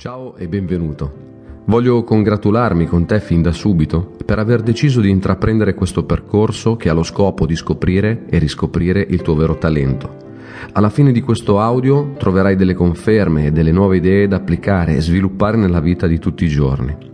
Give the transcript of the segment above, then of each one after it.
Ciao e benvenuto. Voglio congratularmi con te fin da subito per aver deciso di intraprendere questo percorso che ha lo scopo di scoprire e riscoprire il tuo vero talento. Alla fine di questo audio troverai delle conferme e delle nuove idee da applicare e sviluppare nella vita di tutti i giorni.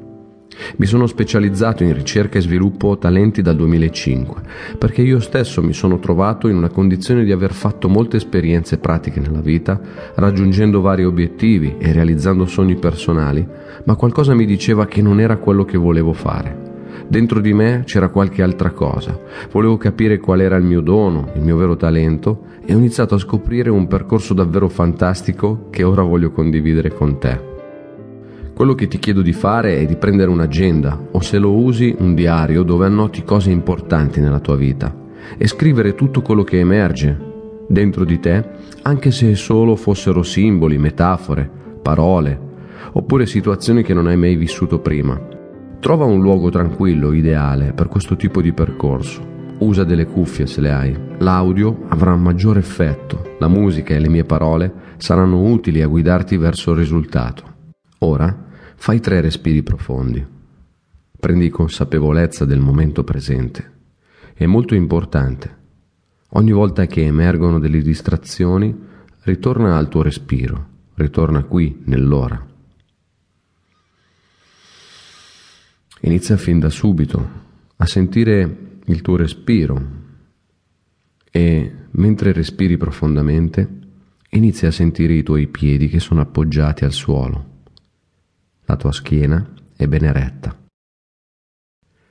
Mi sono specializzato in ricerca e sviluppo talenti dal 2005 perché io stesso mi sono trovato in una condizione di aver fatto molte esperienze pratiche nella vita, raggiungendo vari obiettivi e realizzando sogni personali, ma qualcosa mi diceva che non era quello che volevo fare. Dentro di me c'era qualche altra cosa, volevo capire qual era il mio dono, il mio vero talento e ho iniziato a scoprire un percorso davvero fantastico che ora voglio condividere con te. Quello che ti chiedo di fare è di prendere un'agenda o se lo usi un diario dove annoti cose importanti nella tua vita e scrivere tutto quello che emerge dentro di te, anche se solo fossero simboli, metafore, parole, oppure situazioni che non hai mai vissuto prima. Trova un luogo tranquillo, ideale per questo tipo di percorso. Usa delle cuffie se le hai. L'audio avrà un maggiore effetto. La musica e le mie parole saranno utili a guidarti verso il risultato. Ora Fai tre respiri profondi. Prendi consapevolezza del momento presente. È molto importante. Ogni volta che emergono delle distrazioni, ritorna al tuo respiro, ritorna qui, nell'ora. Inizia fin da subito a sentire il tuo respiro e mentre respiri profondamente, inizia a sentire i tuoi piedi che sono appoggiati al suolo la tua schiena è ben eretta.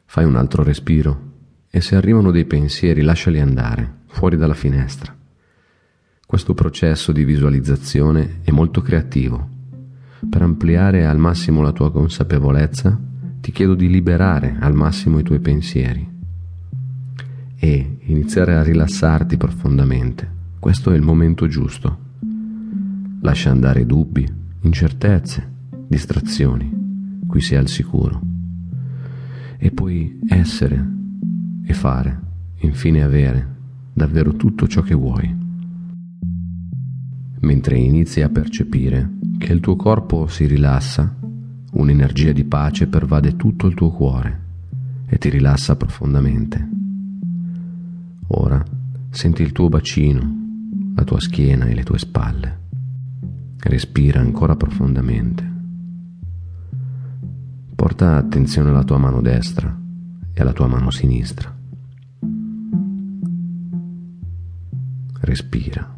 Fai un altro respiro e se arrivano dei pensieri lasciali andare fuori dalla finestra. Questo processo di visualizzazione è molto creativo. Per ampliare al massimo la tua consapevolezza, ti chiedo di liberare al massimo i tuoi pensieri e iniziare a rilassarti profondamente. Questo è il momento giusto. Lascia andare dubbi, incertezze, distrazioni, qui sei al sicuro. E puoi essere e fare, infine avere, davvero tutto ciò che vuoi. Mentre inizi a percepire che il tuo corpo si rilassa, un'energia di pace pervade tutto il tuo cuore e ti rilassa profondamente. Ora senti il tuo bacino, la tua schiena e le tue spalle. Respira ancora profondamente. Porta attenzione alla tua mano destra e alla tua mano sinistra. Respira.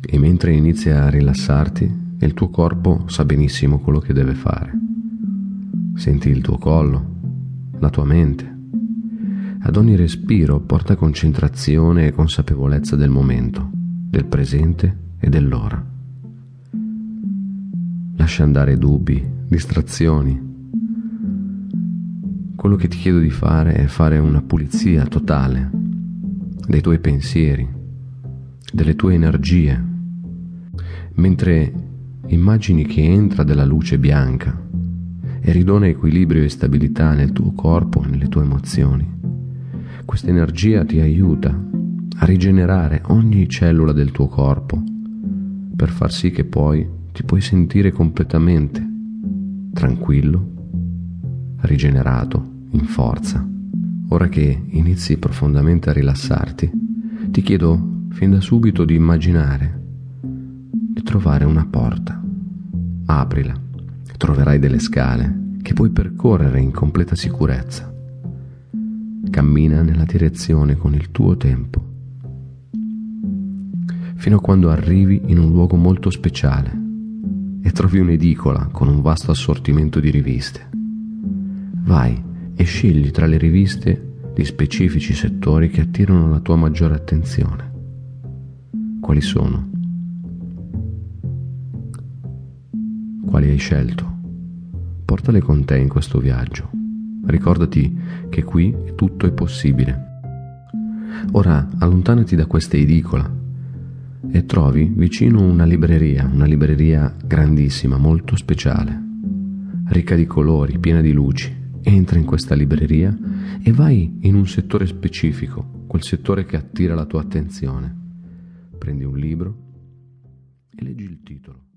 E mentre inizi a rilassarti, il tuo corpo sa benissimo quello che deve fare. Senti il tuo collo, la tua mente. Ad ogni respiro porta concentrazione e consapevolezza del momento, del presente e dell'ora. Lascia andare dubbi, distrazioni. Quello che ti chiedo di fare è fare una pulizia totale dei tuoi pensieri, delle tue energie, mentre immagini che entra della luce bianca e ridona equilibrio e stabilità nel tuo corpo e nelle tue emozioni. Questa energia ti aiuta a rigenerare ogni cellula del tuo corpo per far sì che poi ti puoi sentire completamente tranquillo, rigenerato, in forza. Ora che inizi profondamente a rilassarti, ti chiedo fin da subito di immaginare di trovare una porta. Aprila, troverai delle scale che puoi percorrere in completa sicurezza. Cammina nella direzione con il tuo tempo, fino a quando arrivi in un luogo molto speciale e trovi un'edicola con un vasto assortimento di riviste. Vai e scegli tra le riviste di specifici settori che attirano la tua maggiore attenzione. Quali sono? Quali hai scelto? Portale con te in questo viaggio. Ricordati che qui tutto è possibile. Ora allontanati da questa edicola e trovi vicino una libreria, una libreria grandissima, molto speciale, ricca di colori, piena di luci. Entra in questa libreria e vai in un settore specifico, quel settore che attira la tua attenzione. Prendi un libro e leggi il titolo.